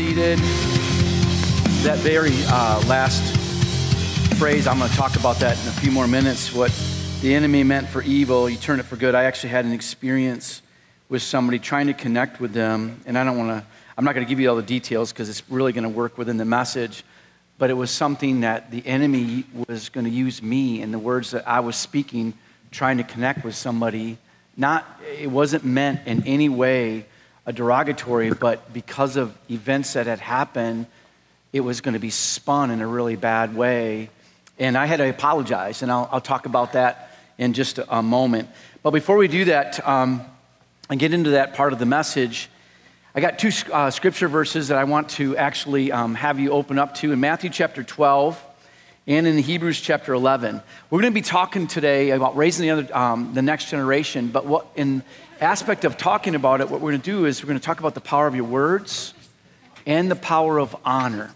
Seated. That very uh, last phrase, I'm going to talk about that in a few more minutes. What the enemy meant for evil, you turn it for good. I actually had an experience with somebody trying to connect with them, and I don't want to, I'm not going to give you all the details because it's really going to work within the message, but it was something that the enemy was going to use me and the words that I was speaking, trying to connect with somebody. Not, it wasn't meant in any way a derogatory, but because of events that had happened, it was going to be spun in a really bad way. And I had to apologize, and I'll, I'll talk about that in just a, moment. But before we do that um, and get into that part of the message, I got two uh, scripture verses that I want to actually um, have you open up to in Matthew chapter 12 and in Hebrews chapter 11. We're going to be talking today about raising the, other, um, the next generation, but what in aspect of talking about it, what we're going to do is we're going to talk about the power of your words and the power of honor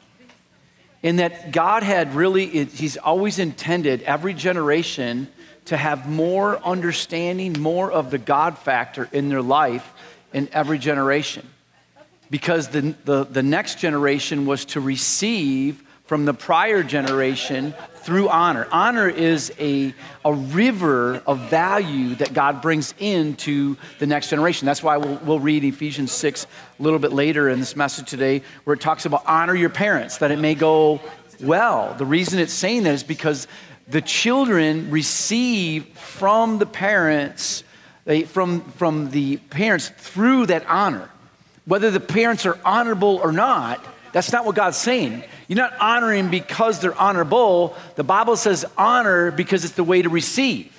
in that God had really, He's always intended every generation to have more understanding, more of the God factor in their life in every generation. Because the, the, the next generation was to receive from the prior generation through honor. Honor is a, a river of value that God brings into the next generation. That's why we'll, we'll read Ephesians 6 a little bit later in this message today, where it talks about honor your parents, that it may go well. The reason it's saying that is because the children receive from the parents, they, from, from the parents through that honor. Whether the parents are honorable or not, that's not what God's saying. You're not honoring because they're honorable. The Bible says honor because it's the way to receive.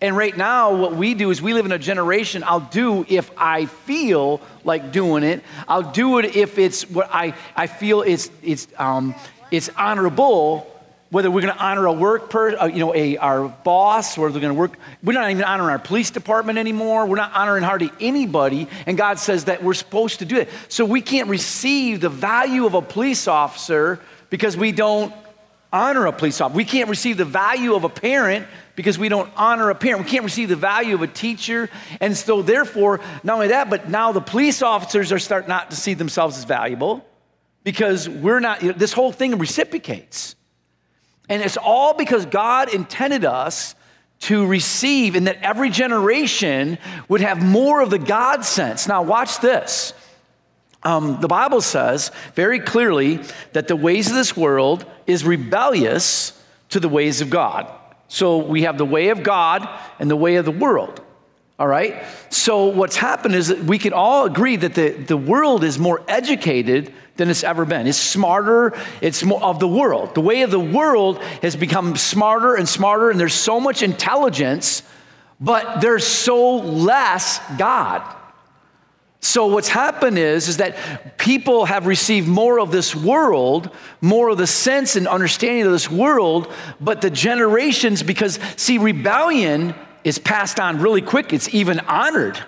And right now, what we do is we live in a generation, I'll do if I feel like doing it. I'll do it if it's what I, I feel it's, it's, um, it's honorable whether we're going to honor a work uh, you know, a, our boss, or we're going to work. We're not even honoring our police department anymore. We're not honoring hardly anybody. And God says that we're supposed to do it. So we can't receive the value of a police officer because we don't honor a police officer. We can't receive the value of a parent because we don't honor a parent. We can't receive the value of a teacher. And so, therefore, not only that, but now the police officers are starting not to see themselves as valuable because we're not, you know, this whole thing reciprocates. And it's all because God intended us to receive, and that every generation would have more of the God sense. Now, watch this. Um, the Bible says very clearly that the ways of this world is rebellious to the ways of God. So we have the way of God and the way of the world. All right? So what's happened is that we can all agree that the, the world is more educated than it's ever been. It's smarter, it's more of the world. The way of the world has become smarter and smarter, and there's so much intelligence, but there's so less God. So what's happened is, is that people have received more of this world, more of the sense and understanding of this world, but the generations, because see, rebellion is passed on really quick, it's even honored.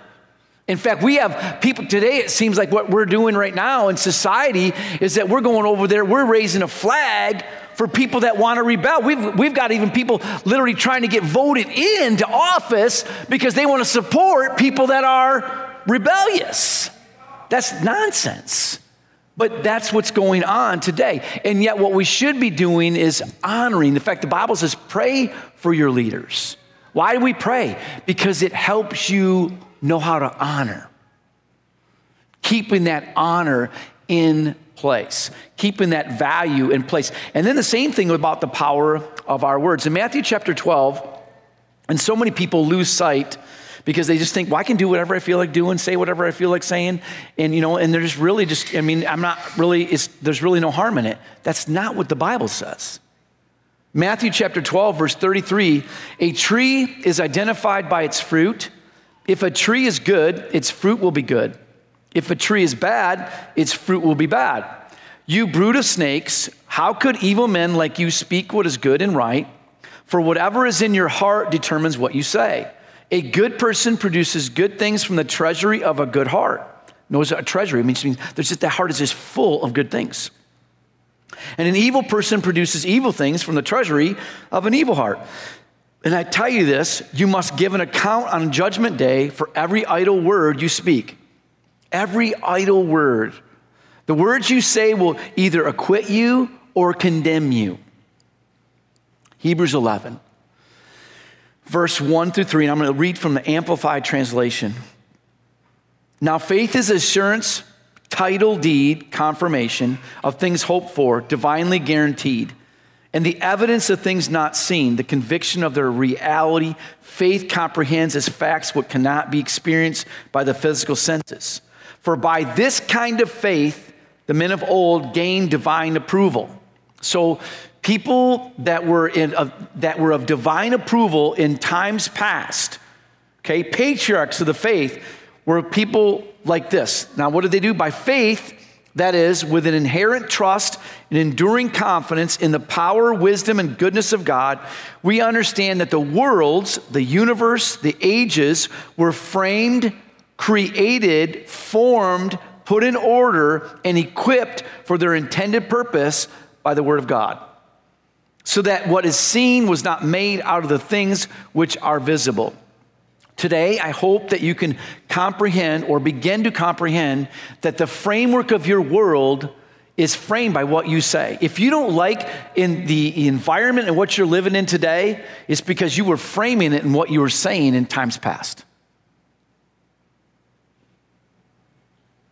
In fact, we have people today, it seems like what we're doing right now in society is that we're going over there, we're raising a flag for people that want to rebel. We've, we've got even people literally trying to get voted into office because they want to support people that are rebellious. That's nonsense. But that's what's going on today. And yet, what we should be doing is honoring. In fact, the Bible says, pray for your leaders. Why do we pray? Because it helps you know how to honor. Keeping that honor in place, keeping that value in place. And then the same thing about the power of our words. In Matthew chapter 12, and so many people lose sight because they just think, well, I can do whatever I feel like doing, say whatever I feel like saying. And, you know, and they're just really just, I mean, I'm not really, it's there's really no harm in it. That's not what the Bible says. Matthew chapter 12, verse 33 a tree is identified by its fruit. If a tree is good, its fruit will be good. If a tree is bad, its fruit will be bad. You brood of snakes, how could evil men like you speak what is good and right? For whatever is in your heart determines what you say. A good person produces good things from the treasury of a good heart. Knows a treasury means, means there's just that heart is just full of good things. And an evil person produces evil things from the treasury of an evil heart. And I tell you this you must give an account on judgment day for every idle word you speak. Every idle word. The words you say will either acquit you or condemn you. Hebrews 11, verse 1 through 3, and I'm going to read from the Amplified Translation. Now, faith is assurance, title deed, confirmation of things hoped for, divinely guaranteed, and the evidence of things not seen, the conviction of their reality. Faith comprehends as facts what cannot be experienced by the physical senses. For by this kind of faith, the men of old gained divine approval. So, people that were, in, that were of divine approval in times past, okay, patriarchs of the faith, were people like this. Now, what did they do? By faith, that is, with an inherent trust and enduring confidence in the power, wisdom, and goodness of God, we understand that the worlds, the universe, the ages were framed, created, formed, put in order, and equipped for their intended purpose by the Word of God so that what is seen was not made out of the things which are visible. Today, I hope that you can comprehend or begin to comprehend that the framework of your world is framed by what you say. If you don't like in the environment and what you're living in today, it's because you were framing it in what you were saying in times past.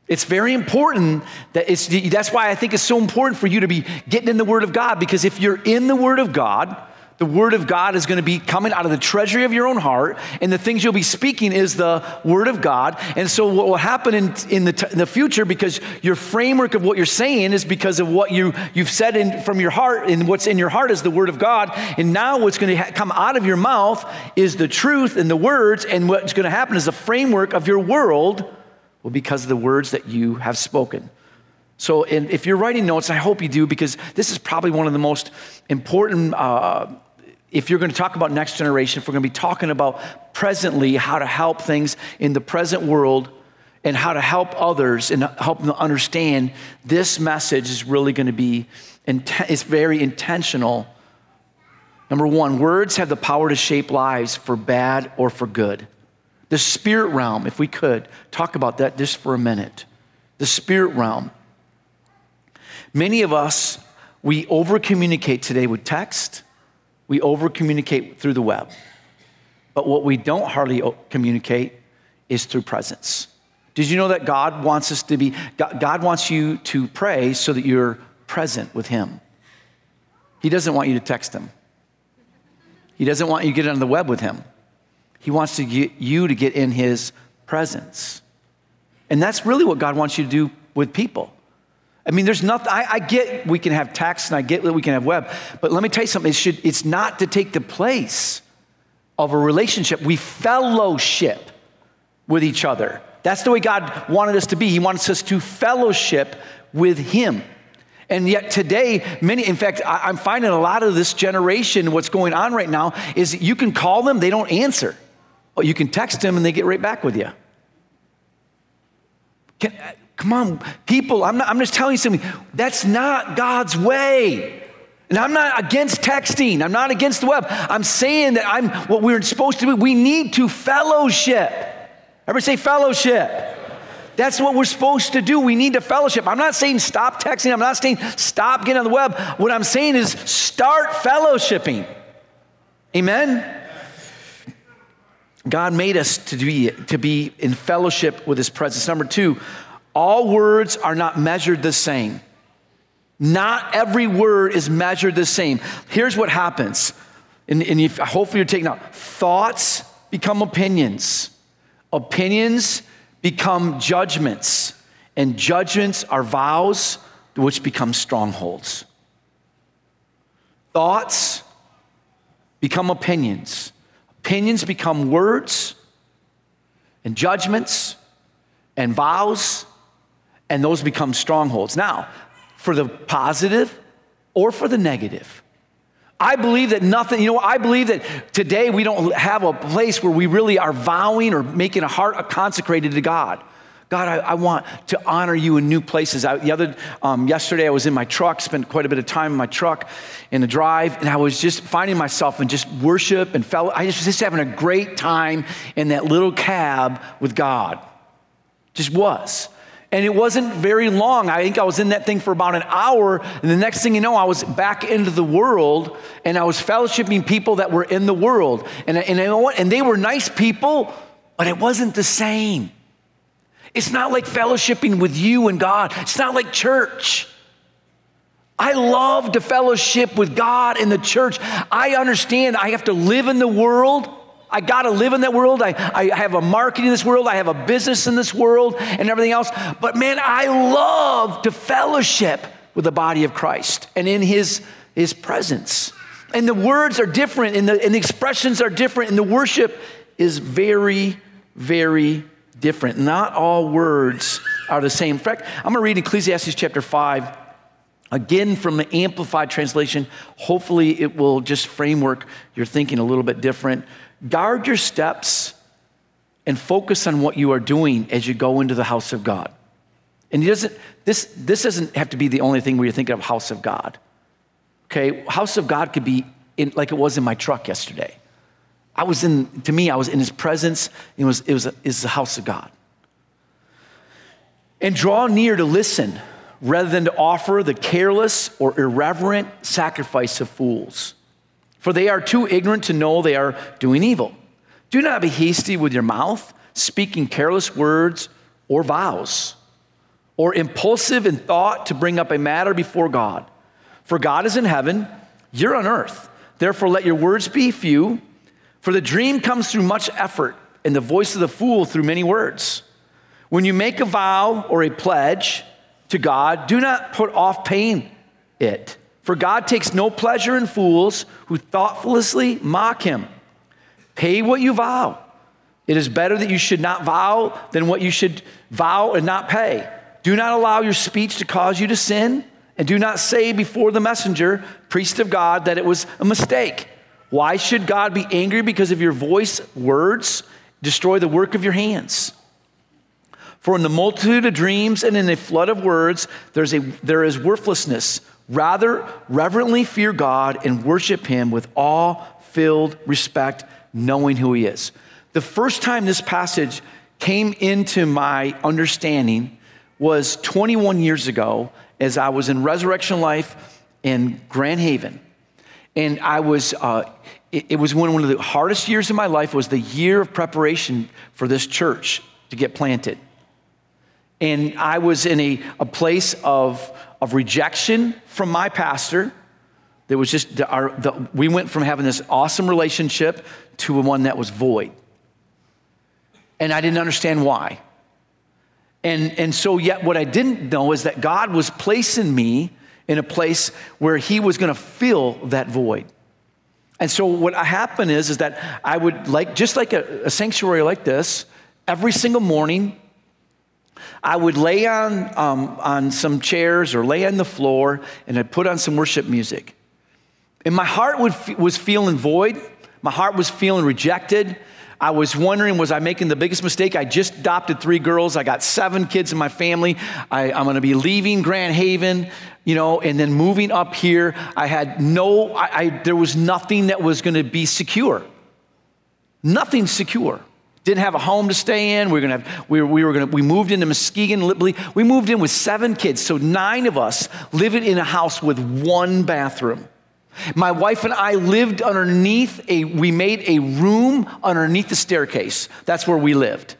It's very important that it's, that's why I think it's so important for you to be getting in the Word of God because if you're in the Word of God, the Word of God is going to be coming out of the treasury of your own heart, and the things you'll be speaking is the Word of God. And so, what will happen in, in, the, t- in the future, because your framework of what you're saying is because of what you, you've said in, from your heart, and what's in your heart is the Word of God. And now, what's going to ha- come out of your mouth is the truth and the words, and what's going to happen is the framework of your world well, because of the words that you have spoken. So, if you're writing notes, I hope you do, because this is probably one of the most important. Uh, if you're going to talk about next generation, if we're going to be talking about presently how to help things in the present world and how to help others and help them understand, this message is really going to be, it's very intentional. Number one, words have the power to shape lives for bad or for good. The spirit realm, if we could talk about that just for a minute. The spirit realm. Many of us, we over communicate today with text, we over communicate through the web. But what we don't hardly communicate is through presence. Did you know that God wants us to be, God wants you to pray so that you're present with Him? He doesn't want you to text Him, He doesn't want you to get on the web with Him. He wants to get you to get in His presence. And that's really what God wants you to do with people. I mean, there's nothing, I, I, get we can have text and I get that we can have web, but let me tell you something. It should, it's not to take the place of a relationship. We fellowship with each other. That's the way God wanted us to be. He wants us to fellowship with Him. And yet today, many, in fact, I, I'm finding a lot of this generation, what's going on right now is you can call them, they don't answer. Or you can text them and they get right back with you. Can, come on, people, I'm, not, I'm just telling you something. That's not God's way. And I'm not against texting. I'm not against the web. I'm saying that I'm what we're supposed to do. We need to fellowship. Everybody say fellowship. That's what we're supposed to do. We need to fellowship. I'm not saying stop texting. I'm not saying stop getting on the web. What I'm saying is start fellowshipping. Amen? God made us to be, to be in fellowship with His presence. Number two, all words are not measured the same. Not every word is measured the same. Here's what happens, and, and if, hopefully you're taking out thoughts become opinions, opinions become judgments, and judgments are vows which become strongholds. Thoughts become opinions Opinions become words, and judgments and vows, and those become strongholds. Now, for the positive or for the negative. I believe that nothing, you know, I believe that today we don't have a place where we really are vowing or making a heart consecrated to God. God, I, I, want to honor you in new places. I, the other, um, yesterday I was in my truck, spent quite a bit of time in my truck in the drive, and I was just finding myself in just worship and fellow. I just was just having a great time in that little cab with God. Just was. And it wasn't very long. I think I was in that thing for about an hour. And the next thing you know, I was back into the world and I was fellowshipping people that were in the world. And, and, and they were nice people, but it wasn't the same. It's not like fellowshipping with you and God, it's not like church. I love to fellowship with God in the church. I understand I have to live in the world. I got to live in that world. I, I have a market in this world. I have a business in this world and everything else. But man, I love to fellowship with the body of Christ and in his, his presence. And the words are different, and the, and the expressions are different, and the worship is very, very different. Not all words are the same. In fact, I'm going to read Ecclesiastes chapter 5 again from the Amplified translation. Hopefully, it will just framework your thinking a little bit different. Guard your steps and focus on what you are doing as you go into the house of God. And he doesn't, this, this doesn't have to be the only thing where you're thinking of house of God. Okay, house of God could be in, like it was in my truck yesterday. I was in, to me, I was in his presence. It was, it was, a, it was the house of God. And draw near to listen rather than to offer the careless or irreverent sacrifice of fools. For they are too ignorant to know they are doing evil. Do not be hasty with your mouth, speaking careless words or vows, or impulsive in thought to bring up a matter before God. For God is in heaven, you're on earth. Therefore, let your words be few for the dream comes through much effort, and the voice of the fool through many words. When you make a vow or a pledge to God, do not put off paying it. For God takes no pleasure in fools who thoughtlessly mock him. Pay what you vow. It is better that you should not vow than what you should vow and not pay. Do not allow your speech to cause you to sin, and do not say before the messenger, priest of God, that it was a mistake. Why should God be angry because of your voice, words, destroy the work of your hands? For in the multitude of dreams and in a flood of words, there's there is worthlessness. Rather, reverently fear God and worship Him with awe filled respect, knowing who He is. The first time this passage came into my understanding was 21 years ago as I was in Resurrection Life in Grand Haven. And I was, uh, it, it, was one, one of the hardest years of my life was the year of preparation for this church to get planted. And I was in a, a place of, of rejection from my pastor. There was just, our, the, we went from having this awesome relationship to one that was void. And I didn't understand why. And, and so, yet, what I didn't know is that God was placing me in a place where he was going to fill that void. And so what happened is, is that I would like, just like a, a sanctuary like this, every single morning, I would lay on, um, on some chairs or lay on the floor and I'd put on some worship music. And my heart would, was feeling void. My heart was feeling rejected. I was wondering, was I making the biggest mistake? I just adopted three girls. I got seven kids in my family. I, am going to be leaving Grand Haven, you know, and then moving up here. I had no, I, I there was nothing that was going to be secure. Nothing secure. Didn't have a home to stay in. We were to have, we were, we were to, we moved into Muskegon. We moved in with seven kids. So nine of us living in a house with one bathroom. My wife and I lived underneath a, we made a room underneath the staircase. That's where we lived.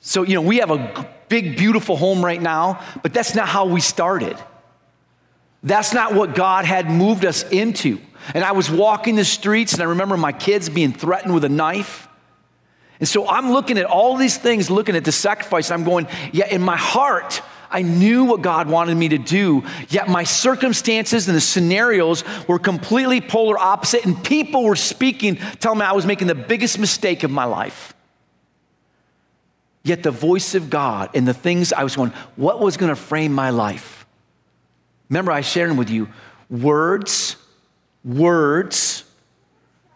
So, you know, we have a big, beautiful home right now, but that's not how we started. That's not what God had moved us into. And I was walking the streets, and I remember my kids being threatened with a knife. And so I'm looking at all these things, looking at the sacrifice. I'm going, yeah, in my heart, I knew what God wanted me to do, yet my circumstances and the scenarios were completely polar opposite, and people were speaking, telling me I was making the biggest mistake of my life. Yet the voice of God and the things I was going, what was going to frame my life? Remember, I shared with you words, words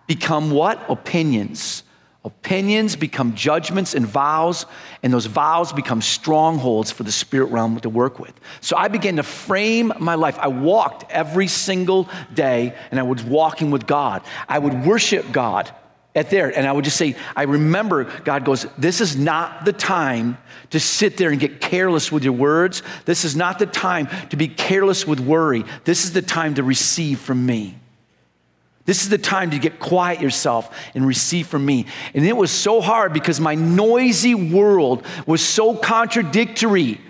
become what? Opinions. Opinions become judgments and vows, and those vows become strongholds for the spirit realm to work with. So I began to frame my life. I walked every single day, and I was walking with God. I would worship God at there, and I would just say, I remember God goes, This is not the time to sit there and get careless with your words. This is not the time to be careless with worry. This is the time to receive from me. This is the time to get quiet yourself and receive from me. And it was so hard because my noisy world was so contradictory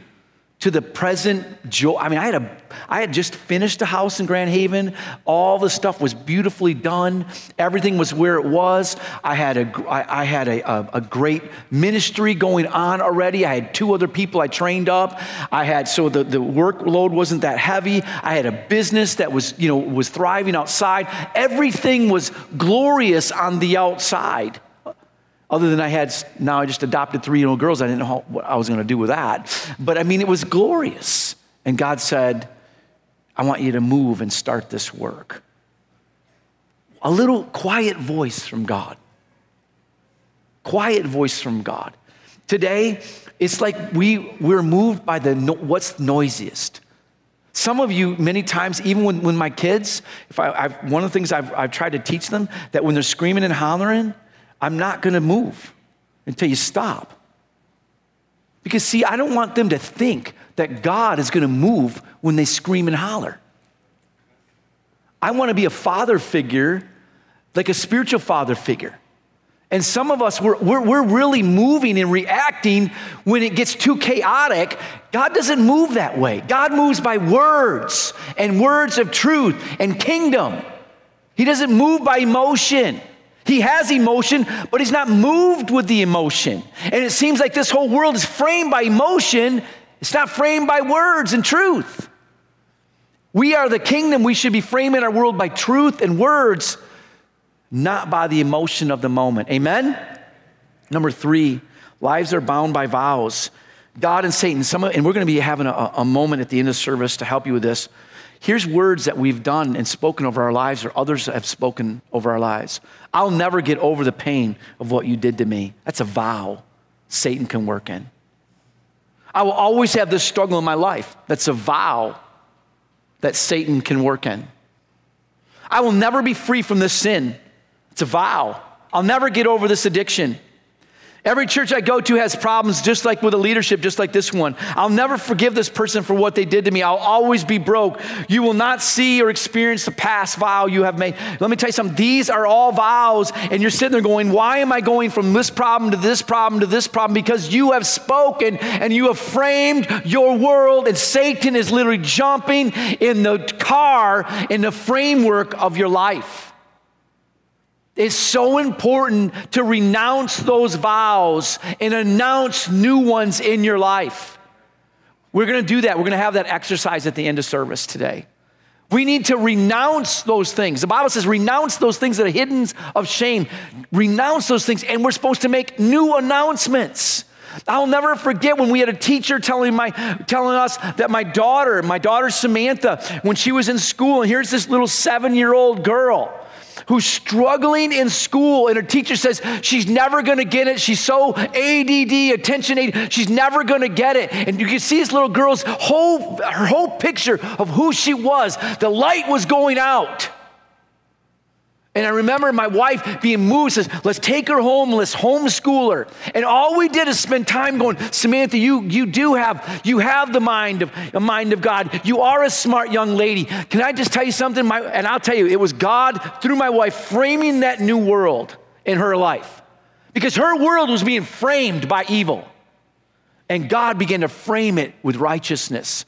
to the present joy. I mean, I had, a, I had just finished a house in Grand Haven. All the stuff was beautifully done. Everything was where it was. I had a, I, I had a, a, a great ministry going on already. I had two other people I trained up. I had, so the, the workload wasn't that heavy. I had a business that was, you know, was thriving outside. Everything was glorious on the outside. Other than I had, now I just adopted three little girls. I didn't know how, what I was going to do with that. But I mean, it was glorious. And God said, I want you to move and start this work. A little quiet voice from God. Quiet voice from God. Today, it's like we, we're moved by the what's noisiest. Some of you, many times, even when, when my kids, if I, I've, one of the things I've, I've tried to teach them, that when they're screaming and hollering, I'm not going to move until you stop. Because, see, I don't want them to think that God is going to move when they scream and holler. I want to be a father figure, like a spiritual father figure. And some of us, we're, we're, we're really moving and reacting when it gets too chaotic. God doesn't move that way. God moves by words and words of truth and kingdom. He doesn't move by emotion. He has emotion, but he's not moved with the emotion. And it seems like this whole world is framed by emotion, it's not framed by words and truth. We are the kingdom. We should be framing our world by truth and words, not by the emotion of the moment. Amen? Number three, lives are bound by vows. God and Satan, some, and we're going to be having a, a moment at the end of service to help you with this. Here's words that we've done and spoken over our lives, or others have spoken over our lives. I'll never get over the pain of what you did to me. That's a vow Satan can work in. I will always have this struggle in my life. That's a vow that Satan can work in. I will never be free from this sin. It's a vow. I'll never get over this addiction. Every church I go to has problems just like with a leadership, just like this one. I'll never forgive this person for what they did to me. I'll always be broke. You will not see or experience the past vow you have made. Let me tell you something. These are all vows, and you're sitting there going, Why am I going from this problem to this problem to this problem? Because you have spoken and you have framed your world, and Satan is literally jumping in the car in the framework of your life. It's so important to renounce those vows and announce new ones in your life. We're going to do that. We're going to have that exercise at the end of service today. We need to renounce those things. The Bible says, renounce those things that are hidden of shame. Renounce those things, and we're supposed to make new announcements. I'll never forget when we had a teacher telling, my, telling us that my daughter, my daughter Samantha, when she was in school, and here's this little seven year old girl who's struggling in school, and her teacher says she's never going to get it. She's so ADD, attention she's never going to get it. And you can see this little girl's whole, her whole picture of who she was. The light was going out. And I remember my wife being moved, says, let's take her home, let's homeschool her. And all we did is spend time going, Samantha, you, you do have, you have the mind of, a mind of God. You are a smart young lady. Can I just tell you something? My, and I'll tell you, it was God through my wife framing that new world in her life. Because her world was being framed by evil. And God began to frame it with righteousness.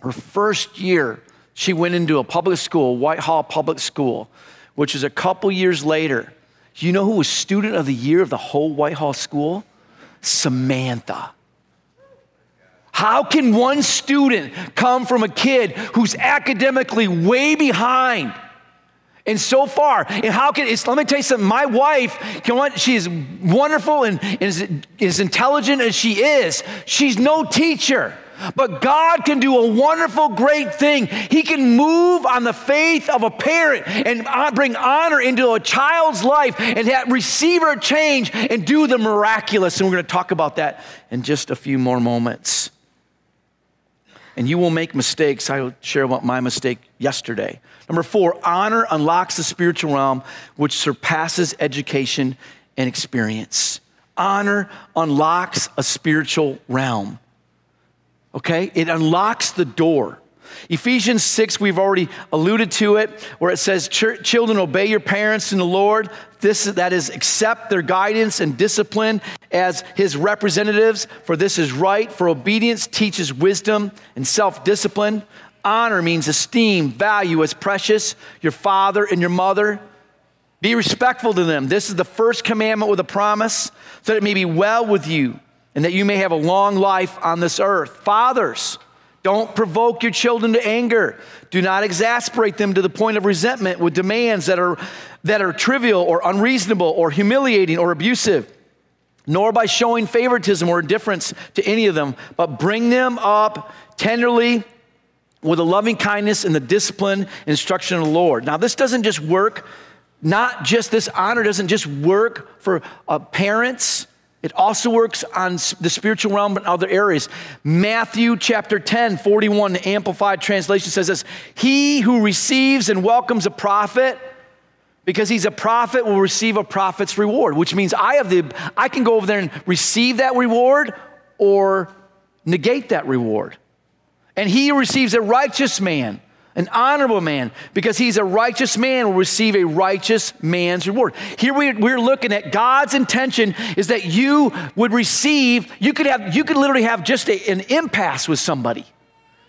Her first year, she went into a public school, Whitehall Public School which is a couple years later. You know who was student of the year of the whole Whitehall School? Samantha. How can one student come from a kid who's academically way behind And so far, and how can it's let me tell you something, my wife, you know what? She is wonderful and, is, as intelligent as she is. She's no teacher. But God can do a wonderful, great thing. He can move on the faith of a parent and uh, bring honor into a child's life and have, receive her change and do the miraculous. And we're going to talk about that in just a few more moments. And you will make mistakes. I will share about my mistake yesterday. Number four, honor unlocks the spiritual realm which surpasses education and experience. Honor unlocks a spiritual realm okay? It unlocks the door. Ephesians 6, we've already alluded to it, where it says, Children, obey your parents in the Lord. This, that is, accept their guidance and discipline as his representatives, for this is right. For obedience teaches wisdom and self discipline. Honor means esteem, value as precious, your father and your mother. Be respectful to them. This is the first commandment with a promise, so that it may be well with you and that you may have a long life on this earth. Fathers, don't provoke your children to anger. Do not exasperate them to the point of resentment with demands that are, that are trivial or unreasonable or humiliating or abusive, nor by showing favoritism or indifference to any of them, but bring them up tenderly with a loving kindness and the discipline and instruction of the Lord. Now, this doesn't just work, not just this honor doesn't just work for uh, parents it also works on the spiritual realm in other areas. Matthew chapter 10, 41, the Amplified Translation says this He who receives and welcomes a prophet, because he's a prophet, will receive a prophet's reward, which means I have the I can go over there and receive that reward or negate that reward. And he receives a righteous man an honorable man, because he's a righteous man, will receive a righteous man's reward. Here we, we're looking at God's intention is that you would receive, you could have, you could literally have just a, an impasse with somebody.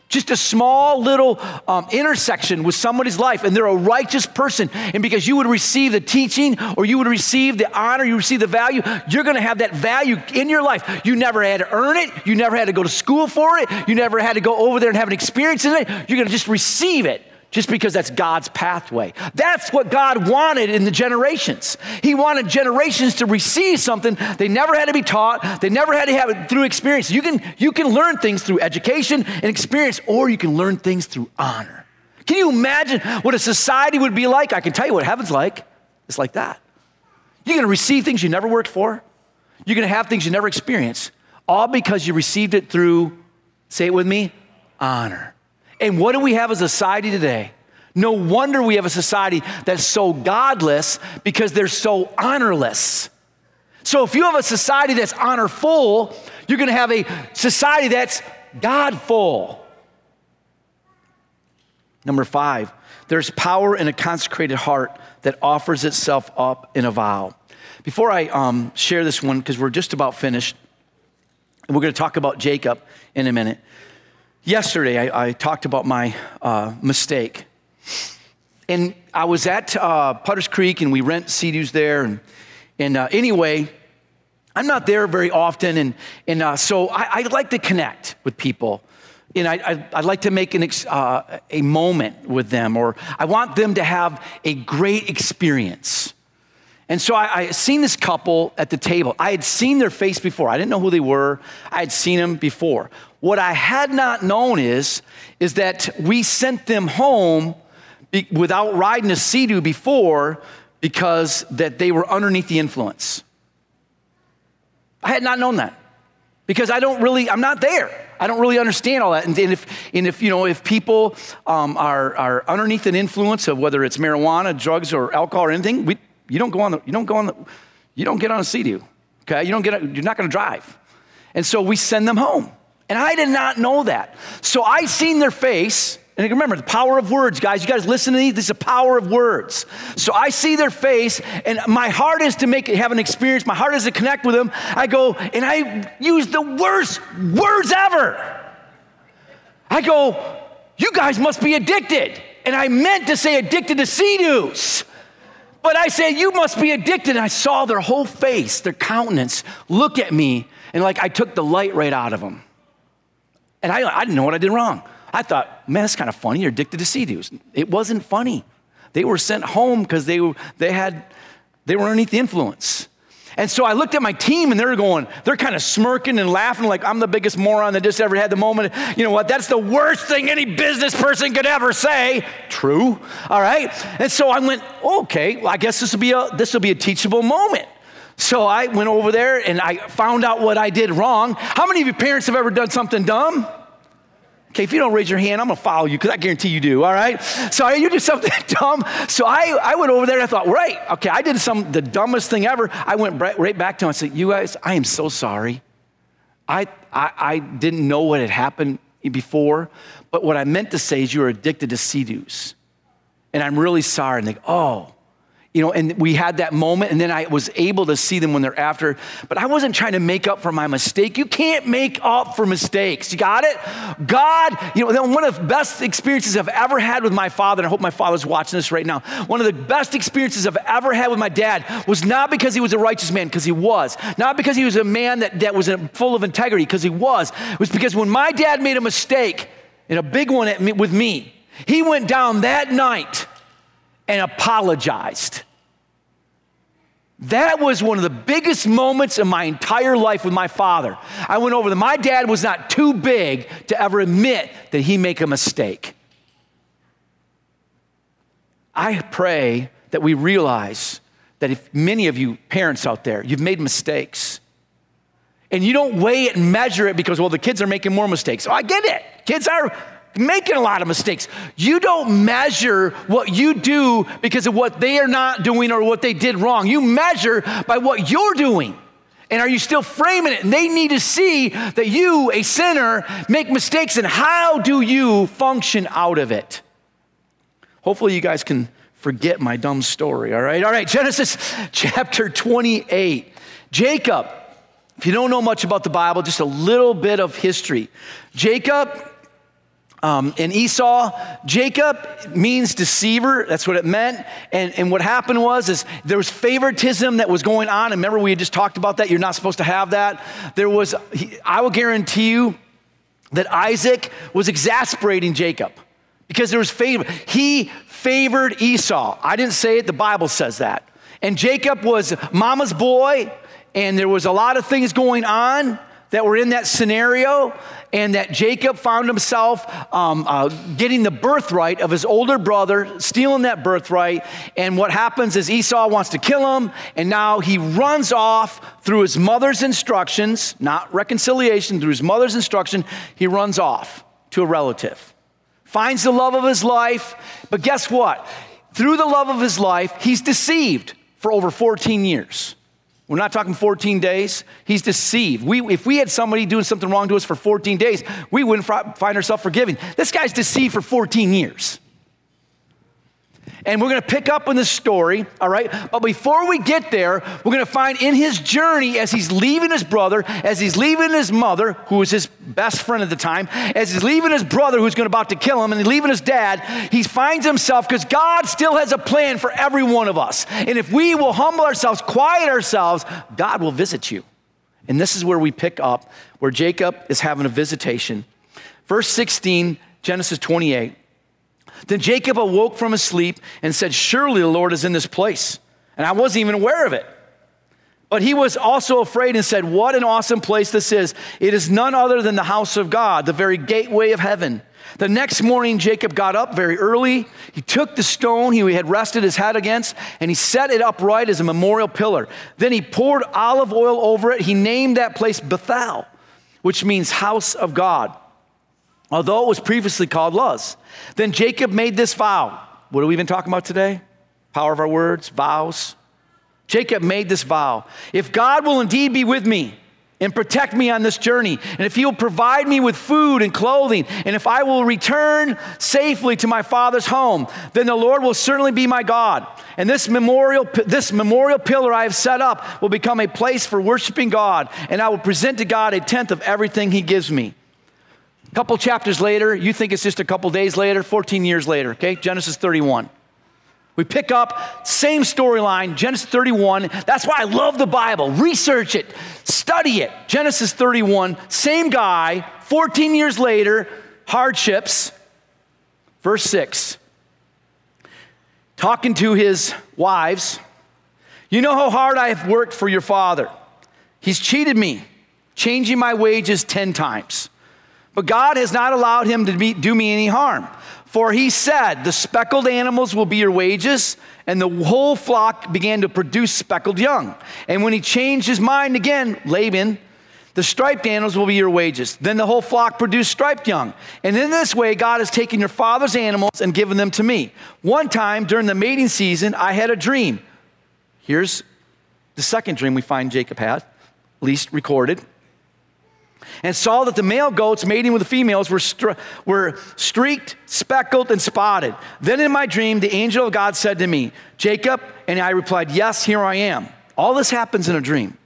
Just a small little um, intersection with somebody's life, and they're a righteous person. And because you would receive the teaching or you would receive the honor, you receive the value, you're gonna have that value in your life. You never had to earn it, you never had to go to school for it, you never had to go over there and have an experience in it. You're gonna just receive it just because that's God's pathway. That's what God wanted in the generations. He wanted generations to receive something they never had to be taught, they never had to have it through experience. You can, you can learn things through education and experience, or you can learn things through honor. Can you imagine what a society would be like? I can tell you what heaven's like. It's like that. You're gonna receive things you never worked for, you're gonna have things you never experienced, all because you received it through, say it with me, honor. And what do we have as a society today? No wonder we have a society that's so godless because they're so honorless. So if you have a society that's honorful, you're going to have a society that's godful. Number five, there's power in a consecrated heart that offers itself up in a vow. Before I um, share this one, because we're just about finished, and we're going to talk about Jacob in a minute. Yesterday, I, I talked about my uh, mistake. And I was at uh, Putters Creek, and we rent Sea-Doos there. And, and uh, anyway, I'm not there very often, and, and uh, so I, I, like to connect with people. And I, I, I like to make an ex, uh, a moment with them, or I want them to have a great experience. And so I, I seen this couple at the table. I had seen their face before. I didn't know who they were. I had seen them before. What I had not known is, is that we sent them home be, without riding a Sea-Doo before because that they were underneath the influence. I had not known that because I don't really, I'm not there. I don't really understand all that. And, and if, and if, you know, if people um, are, are underneath an influence of whether it's marijuana, drugs, or alcohol or anything, we, you don't go on the, you don't go on the, you don't get on a Sea-Doo, okay? You don't get, you're not gonna drive. And so we send them home. And I did not know that. So I seen their face, and remember, the power of words, guys. You guys listen to these. This is the power of words. So I see their face, and my heart is to make it have an experience. My heart is to connect with them. I go, and I use the worst words ever. I go, you guys must be addicted. And I meant to say addicted to Sea-Doos. But I said, You must be addicted. And I saw their whole face, their countenance look at me, and like I took the light right out of them. And I, I didn't know what I did wrong. I thought, man, that's kind of funny. You're addicted to Sea-Doos. It wasn't funny. They were sent home because they, they, had, they were underneath the influence. And so I looked at my team and they're going, they're kind of smirking and laughing like I'm the biggest moron that just ever had the moment. You know what? That's the worst thing any business person could ever say. True. All right. And so I went, okay, well, I guess this will be a this will be a teachable moment. So I went over there and I found out what I did wrong. How many of your parents have ever done something dumb? Okay, if you don't raise your hand, I'm gonna follow you because I guarantee you do, all right? So you did something dumb. So I, I went over there and I thought, right, okay, I did some the dumbest thing ever. I went right back to him and said, You guys, I am so sorry. I, I, I didn't know what had happened before, but what I meant to say is you are addicted to sea And I'm really sorry. And they go, oh, you know, and we had that moment, and then I was able to see them when they're after. But I wasn't trying to make up for my mistake. You can't make up for mistakes. You got it? God, you know, one of the best experiences I've ever had with my father, and I hope my father's watching this right now. One of the best experiences I've ever had with my dad was not because he was a righteous man, because he was. Not because he was a man that, that was full of integrity, because he was. It was because when my dad made a mistake, and a big one me, with me, he went down that night and apologized. That was one of the biggest moments in my entire life with my father. I went over that my dad was not too big to ever admit that he make a mistake. I pray that we realize that if many of you parents out there, you've made mistakes. And you don't weigh it and measure it because, well, the kids are making more mistakes. I get it. Kids are making a lot of mistakes. You don't measure what you do because of what they are not doing or what they did wrong. You measure by what you're doing. And are you still framing it? And they need to see that you, a sinner, make mistakes and how do you function out of it? Hopefully, you guys can forget my dumb story, all right? All right, Genesis chapter 28. Jacob, if you don't know much about the Bible, just a little bit of history. Jacob um, in Esau, Jacob means deceiver. That's what it meant. And, and what happened was is there was favoritism that was going on. And remember, we had just talked about that. You're not supposed to have that. There was, I will guarantee you that Isaac was exasperating Jacob because there was favor. He favored Esau. I didn't say it. The Bible says that. And Jacob was mama's boy, and there was a lot of things going on that were in that scenario, and that Jacob found himself um, uh, getting the birthright of his older brother, stealing that birthright. And what happens is Esau wants to kill him, and now he runs off through his mother's instructions, not reconciliation, through his mother's instruction, he runs off to a relative. Finds the love of his life, but guess what? Through the love of his life, he's deceived for over 14 years. We're not talking 14 days. He's deceived. We, if we had somebody doing something wrong to us for 14 days, we wouldn't find ourselves forgiving. This guy's deceived for 14 years. And we're going to pick up on the story, all right? But before we get there, we're going to find in his journey as he's leaving his brother, as he's leaving his mother, who was his best friend at the time, as he's leaving his brother who's going about to kill him, and he's leaving his dad, he finds himself because God still has a plan for every one of us. And if we will humble ourselves, quiet ourselves, God will visit you. And this is where we pick up, where Jacob is having a visitation. Verse 16, Genesis 28. Then Jacob awoke from his sleep and said, Surely the Lord is in this place. And I wasn't even aware of it. But he was also afraid and said, What an awesome place this is. It is none other than the house of God, the very gateway of heaven. The next morning, Jacob got up very early. He took the stone he had rested his head against and he set it upright as a memorial pillar. Then he poured olive oil over it. He named that place Bethel, which means house of God although it was previously called Luz. Then Jacob made this vow. What are we even talking about today? Power of our words, vows. Jacob made this vow. If God will indeed be with me and protect me on this journey, and if he will provide me with food and clothing, and if I will return safely to my father's home, then the Lord will certainly be my God. And this memorial, this memorial pillar I have set up will become a place for worshiping God, and I will present to God a tenth of everything he gives me. A couple chapters later, you think it's just a couple days later, 14 years later, okay? Genesis 31. We pick up, same storyline, Genesis 31. That's why I love the Bible. Research it, study it. Genesis 31, same guy, 14 years later, hardships. Verse 6. talking to his wives, You know how hard I have worked for your father. He's cheated me, changing my wages 10 times. But God has not allowed him to be, do me any harm. For he said, The speckled animals will be your wages, and the whole flock began to produce speckled young. And when he changed his mind again, Laban, the striped animals will be your wages. Then the whole flock produced striped young. And in this way, God has taken your father's animals and given them to me. One time during the mating season, I had a dream. Here's the second dream we find Jacob had, least recorded and saw that the male goats mating with the females were, str- were streaked, speckled, and spotted. Then in my dream, the angel of God said to me, Jacob, and I replied, Yes, here I am. All this happens in a dream.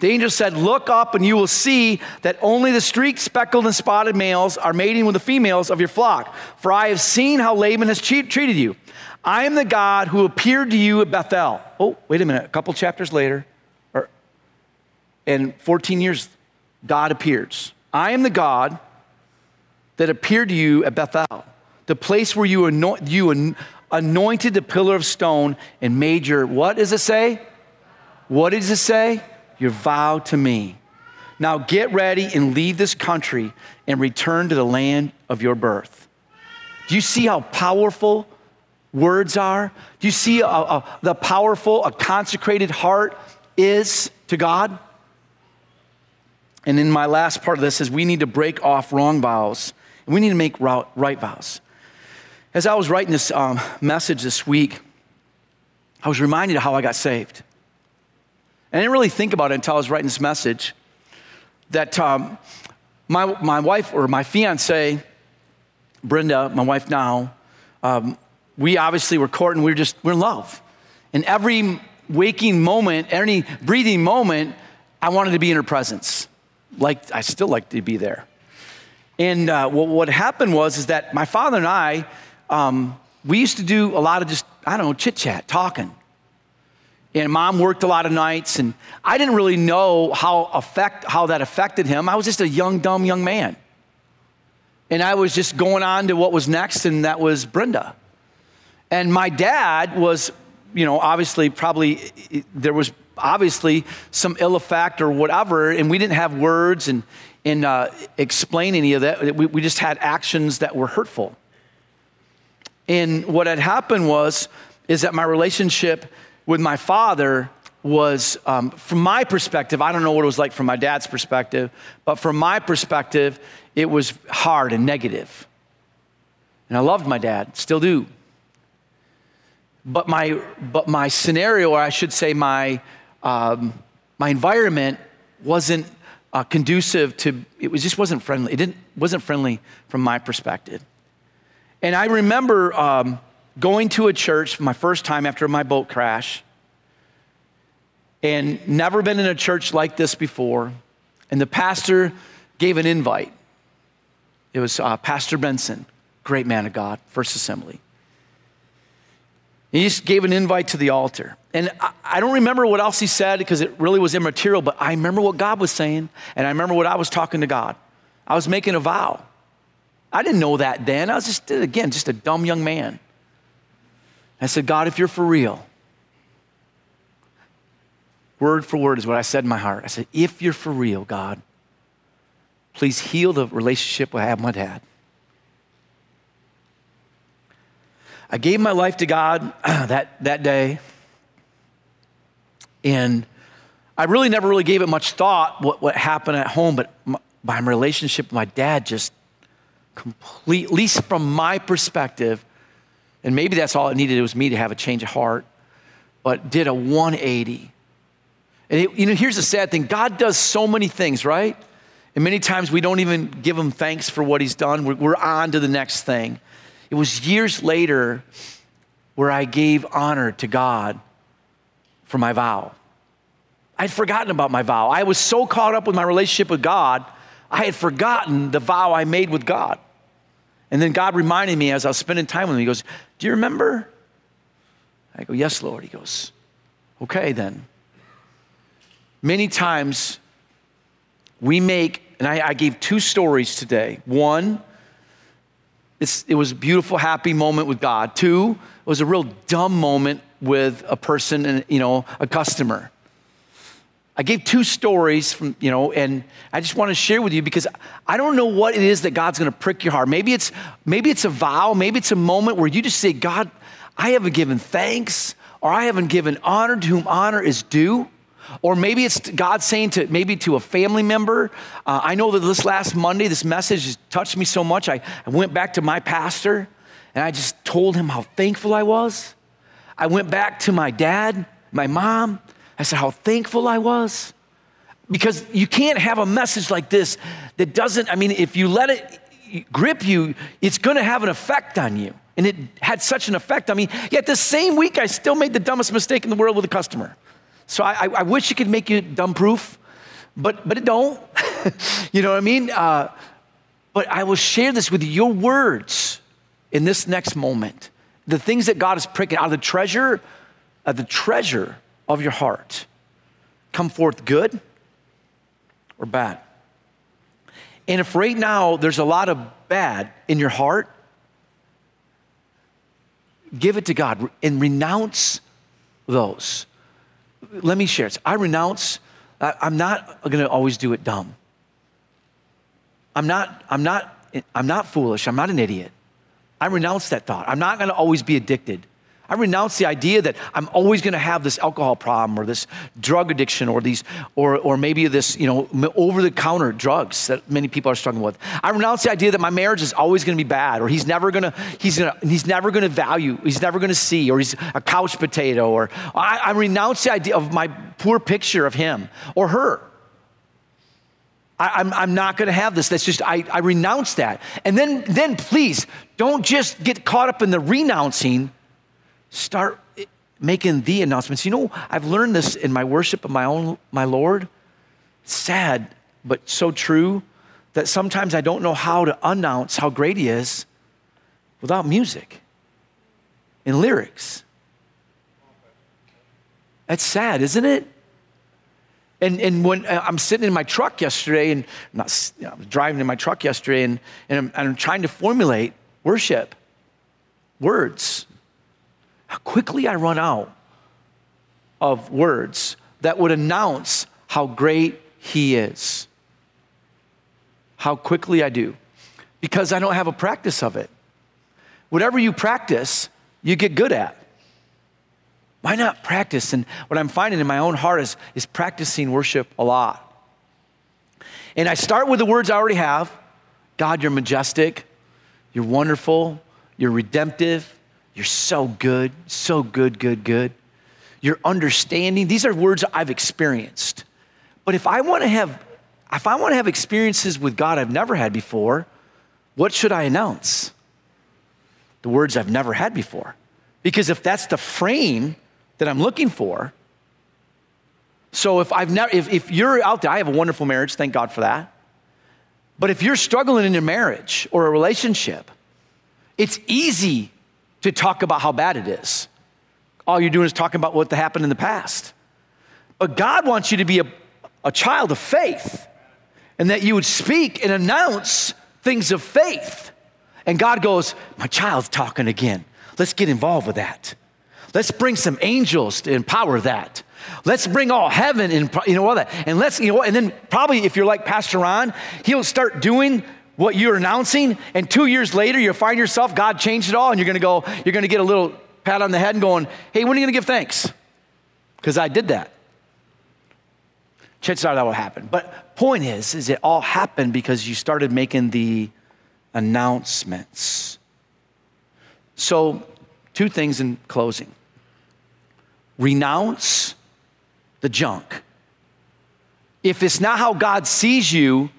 The angel said, Look up, and you will see that only the streaked, speckled, and spotted males are mating with the females of your flock. For I have seen how Laban has che- treated you. I am the God who appeared to you at Bethel. Oh, wait a minute. A couple chapters later, or, and 14 years God appears. I am the God that appeared to you at Bethel, the place where you, you anointed the pillar of stone and made your, what does it say? What does it say? Your vow to me. Now get ready and leave this country and return to the land of your birth. Do you see how powerful words are? Do you see a, a, the powerful, a consecrated heart is to God? And in my last part of this is we need to break off wrong vows and we need to make right vows. As I was writing this um, message this week, I was reminded of how I got saved. And I didn't really think about it until I was writing this message that um, my, my wife or my fiance, Brenda, my wife now, um, we obviously were courting, we were just, we're in love. And every waking moment, any breathing moment, I wanted to be in her presence like I still like to be there. And uh, what, what, happened was is that my father and I, um, we used to do a lot of just I don't know chit chat, talking. And mom worked a lot of nights, and I didn't really know how affect how that affected him. I was just a young, dumb young man, and I was just going on to what was next, and that was Brenda. And my dad was, you know, obviously probably there was obviously some ill effect or whatever, and we didn't have words and, and uh, explain any of that. We, we just had actions that were hurtful. And what had happened was, is that my relationship with my father was, um, from my perspective, I don't know what it was like from my dad's perspective, but from my perspective, it was hard and negative. And I loved my dad, still do. But my, but my scenario, or I should say, my um, my environment wasn't uh, conducive to, it was, just wasn't friendly. It didn't, wasn't friendly from my perspective. And I remember um, going to a church my first time after my boat crash and never been in a church like this before. And the pastor gave an invite. It was uh, Pastor Benson, great man of God, First Assembly. He just gave an invite to the altar. And I, don't remember what else he said because it really was immaterial, but I remember what God was saying, and I remember what I was talking to God. I was making a vow. I didn't know that then. I was just, again, just a dumb young man. I said, God, if you're for real, word for word is what I said in my heart. I said, if you're for real, God, please heal the relationship I have with my dad. I gave my life to God that, that day. And I really never really gave it much thought what, what happened at home, but my, my relationship with my dad just complete, at least from my perspective, and maybe that's all it needed, it was me to have a change of heart, but did a 180. And it, you know, here's the sad thing God does so many things, right? And many times we don't even give him thanks for what he's done. We're, we're on to the next thing. It was years later where I gave honor to God for my vow. I'd forgotten about my vow. I was so caught up with my relationship with God, I had forgotten the vow I made with God. And then God reminded me as I was spending time with him, He goes, Do you remember? I go, Yes, Lord. He goes, Okay, then. Many times we make, and I, I gave two stories today. One, it's, it was a beautiful, happy moment with God. Two, it was a real dumb moment with a person and, you know, a customer. I gave two stories from, you know, and I just want to share with you because I don't know what it is that God's going to prick your heart. Maybe it's maybe it's a vow, maybe it's a moment where you just say, God, I haven't given thanks or I haven't given honor to whom honor is due. Or maybe it's God saying to maybe to a family member. Uh, I know that this last Monday, this message touched me so much. I, I went back to my pastor and I just told him how thankful I was. I went back to my dad, my mom. I said how thankful I was. Because you can't have a message like this that doesn't, I mean, if you let it grip you, it's gonna have an effect on you. And it had such an effect on me. Yet the same week, I still made the dumbest mistake in the world with a customer. So I, I wish it could make you dumb proof, but, but it don't. you know what I mean? Uh, but I will share this with you. Your words in this next moment, the things that God is pricking out of the treasure, of the treasure of your heart, come forth good or bad. And if right now there's a lot of bad in your heart, give it to God and renounce those. Let me share. It. I renounce, I'm not going to always do it dumb. I'm not, I'm not, I'm not foolish. I'm not an idiot. I renounce that thought. I'm not going to always be addicted. I renounce the idea that I'm always going to have this alcohol problem or this drug addiction or these or or maybe this, you know, over the counter drugs that many people are struggling with. I renounce the idea that my marriage is always going to be bad or he's never going to he's going he's never going to value, he's never going to see or he's a couch potato or I, I renounce the idea of my poor picture of him or her. I, am I'm, I'm not going to have this. That's just, I, I renounce that. And then, then please don't just get caught up in the renouncing start making the announcements. You know, I've learned this in my worship of my own, my Lord. sad, but so true that sometimes I don't know how to announce how great He is without music and lyrics. That's sad, isn't it? And, and when uh, I'm sitting in my truck yesterday, and I'm not, you know, I was driving in my truck yesterday, and, and I'm, and I'm trying to formulate worship words how quickly I run out of words that would announce how great He is. How quickly I do. Because I don't have a practice of it. Whatever you practice, you get good at. Why not practice? And what I'm finding in my own heart is, is practicing worship a lot. And I start with the words I already have God, you're majestic, you're wonderful, you're redemptive, you're so good, so good, good, good. Your understanding, these are words I've experienced. But if I want to have if I want to have experiences with God I've never had before, what should I announce? The words I've never had before. Because if that's the frame that I'm looking for, so if I've never if, if you're out there, I have a wonderful marriage, thank God for that. But if you're struggling in your marriage or a relationship, it's easy to talk about how bad it is. All you're doing is talking about what happened in the past. But God wants you to be a, a child of faith and that you would speak and announce things of faith. And God goes, My child's talking again. Let's get involved with that. Let's bring some angels to empower that. Let's bring all heaven and you know all that. And let's, you know, and then probably if you're like Pastor Ron, he'll start doing what you're announcing, and two years later, you'll find yourself, God changed it all, and you're gonna go, you're gonna get a little pat on the head and going, hey, when are you gonna give thanks? Because I did that. Chances are that will happen. But point is, is it all happened because you started making the announcements. So, two things in closing. Renounce the junk. If it's not how God sees you,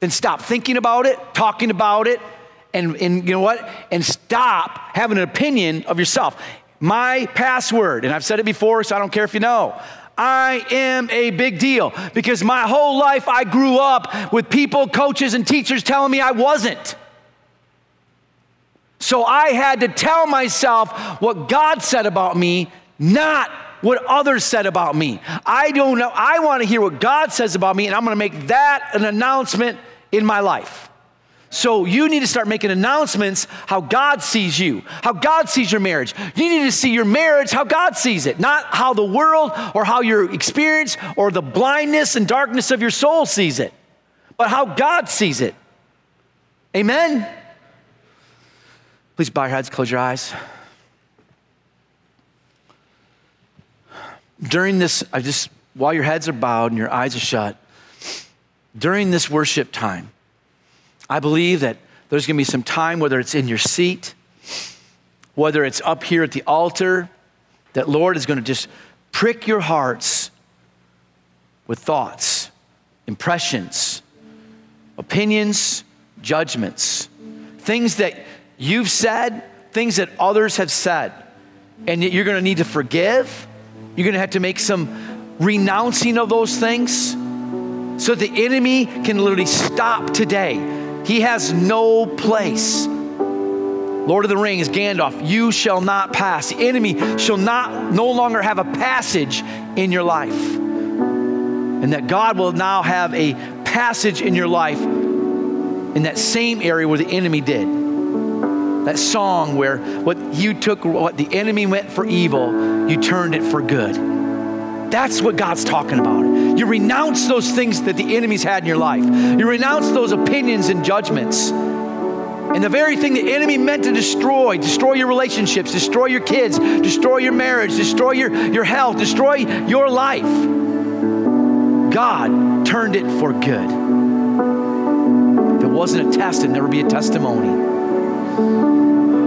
then stop thinking about it, talking about it, and, and you know what? And stop having an opinion of yourself. My password, and I've said it before, so I don't care if you know. I am a big deal because my whole life I grew up with people, coaches, and teachers telling me I wasn't. So I had to tell myself what God said about me, not what others said about me. I don't know. I want to hear what God says about me, and I'm going to make that an announcement in my life. So you need to start making announcements how God sees you, how God sees your marriage. You need to see your marriage how God sees it, not how the world or how your experience or the blindness and darkness of your soul sees it, but how God sees it. Amen? Please bow your heads, close your eyes. During this, I just, while your heads are bowed and your eyes are shut, during this worship time, I believe that there's going to be some time, whether it's in your seat, whether it's up here at the altar, that Lord is going to just prick your hearts with thoughts, impressions, opinions, judgments, things that you've said, things that others have said, and you're going to need to forgive. You're going to have to make some renouncing of those things so the enemy can literally stop today he has no place. Lord of the Rings, Gandalf, you shall not pass. The enemy shall not no longer have a passage in your life. And that God will now have a passage in your life in that same area where the enemy did. That song where what you took what the enemy meant for evil, you turned it for good. That's what God's talking about. You renounce those things that the enemy's had in your life. You renounce those opinions and judgments. And the very thing the enemy meant to destroy, destroy your relationships, destroy your kids, destroy your marriage, destroy your, your health, destroy your life, God turned it for good. If it wasn't a test, it'd never be a testimony.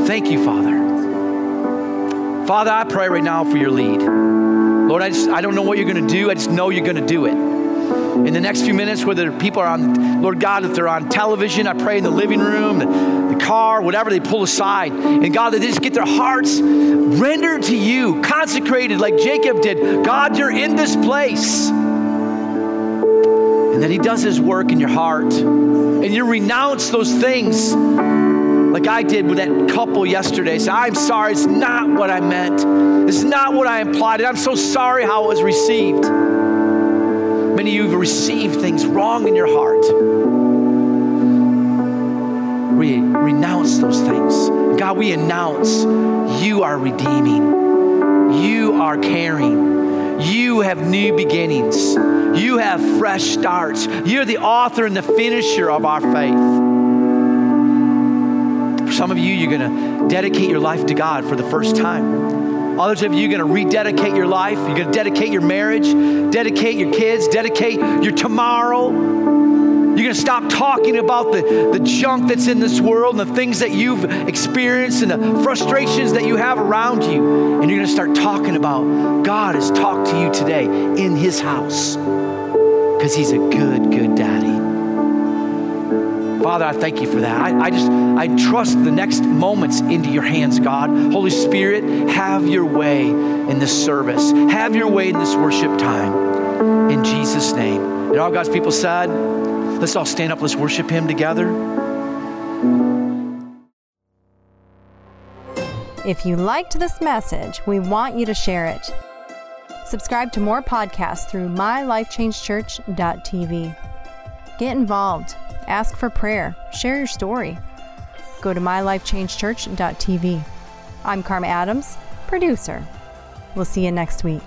Thank you, Father. Father, I pray right now for your lead. Lord, I just I don't know what you're going to do. I just know you're going to do it. In the next few minutes, whether people are on, Lord God, if they're on television, I pray in the living room, the, the car, whatever, they pull aside. And God, that they just get their hearts rendered to you, consecrated like Jacob did. God, you're in this place. And then he does his work in your heart. And you renounce those things like I did with that couple yesterday. Say, I'm sorry, it's not what I meant. It's not what I implied. I'm so sorry how it was received. Many of you have received things wrong in your heart. We renounce those things. God, we announce you are redeeming, you are caring, you have new beginnings, you have fresh starts. You're the author and the finisher of our faith. For some of you, you're going to dedicate your life to God for the first time. Others of you are going to rededicate your life. You're going to dedicate your marriage, dedicate your kids, dedicate your tomorrow. You're going to stop talking about the, the junk that's in this world and the things that you've experienced and the frustrations that you have around you. And you're going to start talking about God has talked to you today in His house because He's a good, good daddy. Father, I thank you for that. I, I, just, I trust the next moments into your hands, God. Holy Spirit, have your way in this service. Have your way in this worship time. In Jesus' name. And all God's people said, let's all stand up. Let's worship Him together. If you liked this message, we want you to share it. Subscribe to more podcasts through mylifechangechurch.tv. Get involved ask for prayer, share your story. Go to mylifechangechurch.tv. I'm Karma Adams, producer. We'll see you next week.